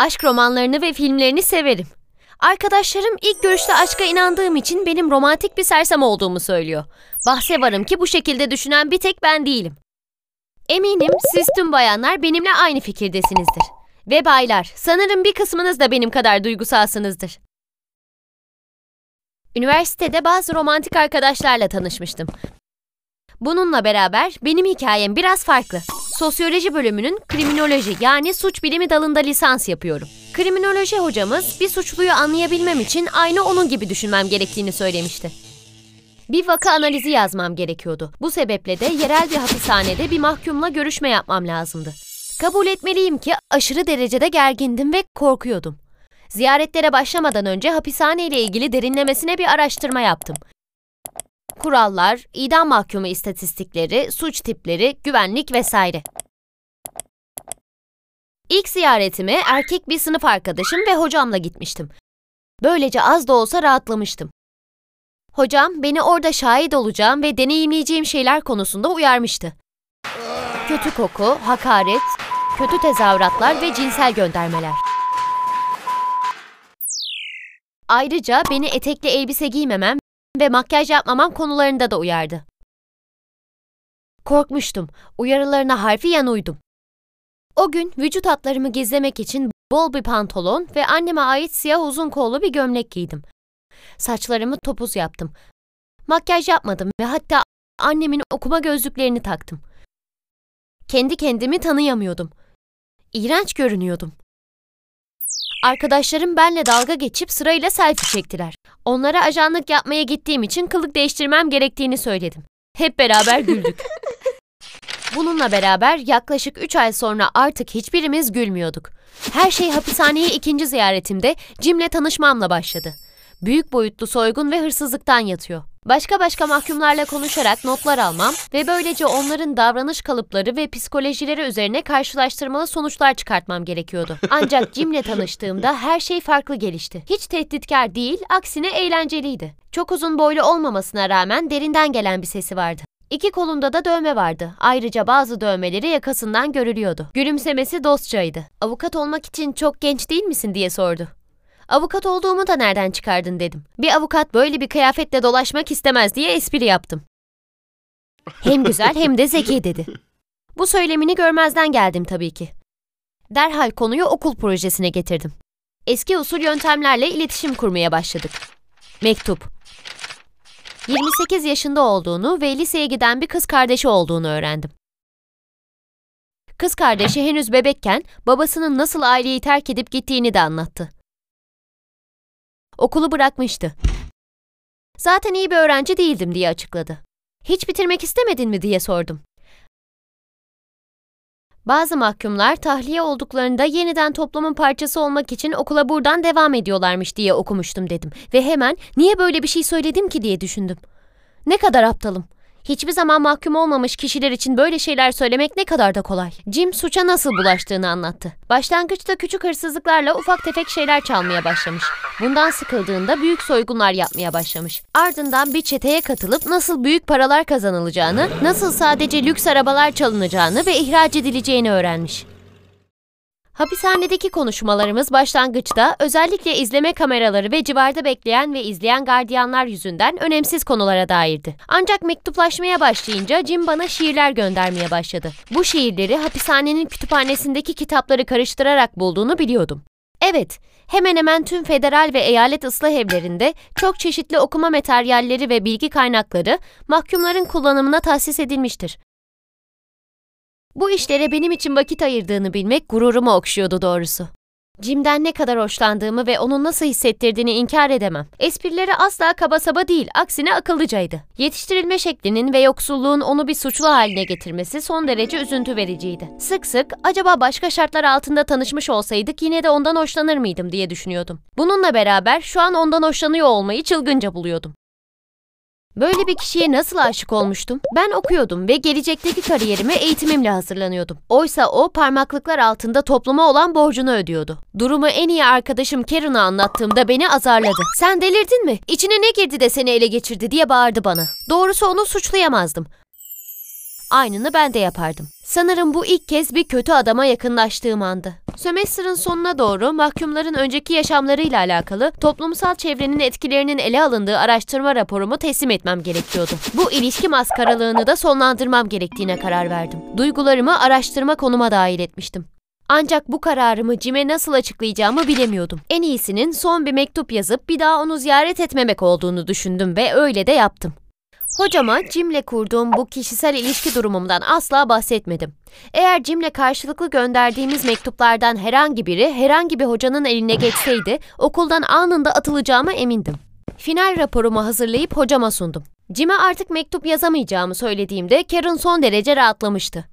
Aşk romanlarını ve filmlerini severim. Arkadaşlarım ilk görüşte aşka inandığım için benim romantik bir sersem olduğumu söylüyor. Bahse varım ki bu şekilde düşünen bir tek ben değilim. Eminim siz tüm bayanlar benimle aynı fikirdesinizdir. Ve baylar, sanırım bir kısmınız da benim kadar duygusalsınızdır. Üniversitede bazı romantik arkadaşlarla tanışmıştım. Bununla beraber benim hikayem biraz farklı. Sosyoloji bölümünün kriminoloji yani suç bilimi dalında lisans yapıyorum. Kriminoloji hocamız bir suçluyu anlayabilmem için aynı onun gibi düşünmem gerektiğini söylemişti. Bir vaka analizi yazmam gerekiyordu. Bu sebeple de yerel bir hapishanede bir mahkumla görüşme yapmam lazımdı. Kabul etmeliyim ki aşırı derecede gergindim ve korkuyordum. Ziyaretlere başlamadan önce hapishane ile ilgili derinlemesine bir araştırma yaptım. Kurallar, idam mahkumu istatistikleri, suç tipleri, güvenlik vesaire. İlk ziyaretime erkek bir sınıf arkadaşım ve hocamla gitmiştim. Böylece az da olsa rahatlamıştım. Hocam beni orada şahit olacağım ve deneyimleyeceğim şeyler konusunda uyarmıştı. Kötü koku, hakaret, kötü tezahüratlar ve cinsel göndermeler. Ayrıca beni etekli elbise giymemem ve makyaj yapmamam konularında da uyardı. Korkmuştum. Uyarılarına harfiyen uydum. O gün vücut hatlarımı gizlemek için bol bir pantolon ve anneme ait siyah uzun kollu bir gömlek giydim. Saçlarımı topuz yaptım. Makyaj yapmadım ve hatta annemin okuma gözlüklerini taktım. Kendi kendimi tanıyamıyordum. İğrenç görünüyordum. Arkadaşlarım benle dalga geçip sırayla selfie çektiler. Onlara ajanlık yapmaya gittiğim için kılık değiştirmem gerektiğini söyledim. Hep beraber güldük. Bununla beraber yaklaşık 3 ay sonra artık hiçbirimiz gülmüyorduk. Her şey hapishaneye ikinci ziyaretimde Jim'le tanışmamla başladı. Büyük boyutlu soygun ve hırsızlıktan yatıyor. Başka başka mahkumlarla konuşarak notlar almam ve böylece onların davranış kalıpları ve psikolojileri üzerine karşılaştırmalı sonuçlar çıkartmam gerekiyordu. Ancak Jim'le tanıştığımda her şey farklı gelişti. Hiç tehditkar değil, aksine eğlenceliydi. Çok uzun boylu olmamasına rağmen derinden gelen bir sesi vardı. İki kolunda da dövme vardı. Ayrıca bazı dövmeleri yakasından görülüyordu. Gülümsemesi dostçaydı. Avukat olmak için çok genç değil misin diye sordu. Avukat olduğumu da nereden çıkardın dedim. Bir avukat böyle bir kıyafetle dolaşmak istemez diye espri yaptım. Hem güzel hem de zeki dedi. Bu söylemini görmezden geldim tabii ki. Derhal konuyu okul projesine getirdim. Eski usul yöntemlerle iletişim kurmaya başladık. Mektup. 28 yaşında olduğunu ve liseye giden bir kız kardeşi olduğunu öğrendim. Kız kardeşi henüz bebekken babasının nasıl aileyi terk edip gittiğini de anlattı. Okulu bırakmıştı. Zaten iyi bir öğrenci değildim diye açıkladı. Hiç bitirmek istemedin mi diye sordum. Bazı mahkumlar tahliye olduklarında yeniden toplumun parçası olmak için okula buradan devam ediyorlarmış diye okumuştum dedim. Ve hemen niye böyle bir şey söyledim ki diye düşündüm. Ne kadar aptalım. Hiçbir zaman mahkum olmamış kişiler için böyle şeyler söylemek ne kadar da kolay. Jim suça nasıl bulaştığını anlattı. Başlangıçta küçük hırsızlıklarla ufak tefek şeyler çalmaya başlamış. Bundan sıkıldığında büyük soygunlar yapmaya başlamış. Ardından bir çeteye katılıp nasıl büyük paralar kazanılacağını, nasıl sadece lüks arabalar çalınacağını ve ihraç edileceğini öğrenmiş. Hapishanedeki konuşmalarımız başlangıçta özellikle izleme kameraları ve civarda bekleyen ve izleyen gardiyanlar yüzünden önemsiz konulara dairdi. Ancak mektuplaşmaya başlayınca Jim bana şiirler göndermeye başladı. Bu şiirleri hapishanenin kütüphanesindeki kitapları karıştırarak bulduğunu biliyordum. Evet, hemen hemen tüm federal ve eyalet ıslah evlerinde çok çeşitli okuma materyalleri ve bilgi kaynakları mahkumların kullanımına tahsis edilmiştir. Bu işlere benim için vakit ayırdığını bilmek gururumu okşuyordu doğrusu. Jim'den ne kadar hoşlandığımı ve onun nasıl hissettirdiğini inkar edemem. Esprileri asla kaba saba değil, aksine akıllıcaydı. Yetiştirilme şeklinin ve yoksulluğun onu bir suçlu haline getirmesi son derece üzüntü vericiydi. Sık sık acaba başka şartlar altında tanışmış olsaydık yine de ondan hoşlanır mıydım diye düşünüyordum. Bununla beraber şu an ondan hoşlanıyor olmayı çılgınca buluyordum. Böyle bir kişiye nasıl aşık olmuştum? Ben okuyordum ve gelecekteki kariyerime eğitimimle hazırlanıyordum. Oysa o parmaklıklar altında topluma olan borcunu ödüyordu. Durumu en iyi arkadaşım Karen'a anlattığımda beni azarladı. Sen delirdin mi? İçine ne girdi de seni ele geçirdi diye bağırdı bana. Doğrusu onu suçlayamazdım. Aynını ben de yapardım. Sanırım bu ilk kez bir kötü adama yakınlaştığım andı. Sömestr'ın sonuna doğru mahkumların önceki yaşamlarıyla alakalı toplumsal çevrenin etkilerinin ele alındığı araştırma raporumu teslim etmem gerekiyordu. Bu ilişki maskaralığını da sonlandırmam gerektiğine karar verdim. Duygularımı araştırma konuma dahil etmiştim. Ancak bu kararımı Jim'e nasıl açıklayacağımı bilemiyordum. En iyisinin son bir mektup yazıp bir daha onu ziyaret etmemek olduğunu düşündüm ve öyle de yaptım. Hocama Jim'le kurduğum bu kişisel ilişki durumumdan asla bahsetmedim. Eğer Jim'le karşılıklı gönderdiğimiz mektuplardan herhangi biri herhangi bir hocanın eline geçseydi okuldan anında atılacağıma emindim. Final raporumu hazırlayıp hocama sundum. Jim'e artık mektup yazamayacağımı söylediğimde Karen son derece rahatlamıştı.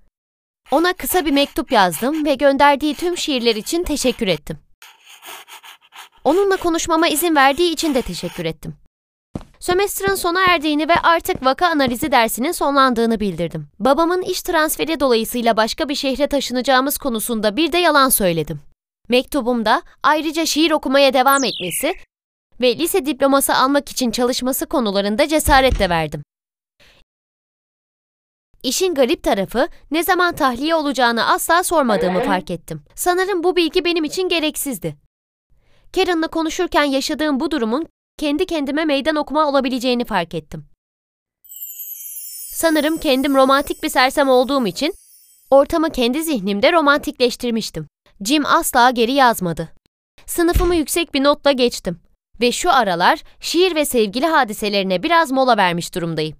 Ona kısa bir mektup yazdım ve gönderdiği tüm şiirler için teşekkür ettim. Onunla konuşmama izin verdiği için de teşekkür ettim. Sömestrın sona erdiğini ve artık vaka analizi dersinin sonlandığını bildirdim. Babamın iş transferi dolayısıyla başka bir şehre taşınacağımız konusunda bir de yalan söyledim. Mektubumda ayrıca şiir okumaya devam etmesi ve lise diploması almak için çalışması konularında cesaretle verdim. İşin garip tarafı ne zaman tahliye olacağını asla sormadığımı fark ettim. Sanırım bu bilgi benim için gereksizdi. Karen'la konuşurken yaşadığım bu durumun kendi kendime meydan okuma olabileceğini fark ettim. Sanırım kendim romantik bir sersem olduğum için ortamı kendi zihnimde romantikleştirmiştim. Jim asla geri yazmadı. Sınıfımı yüksek bir notla geçtim ve şu aralar şiir ve sevgili hadiselerine biraz mola vermiş durumdayım.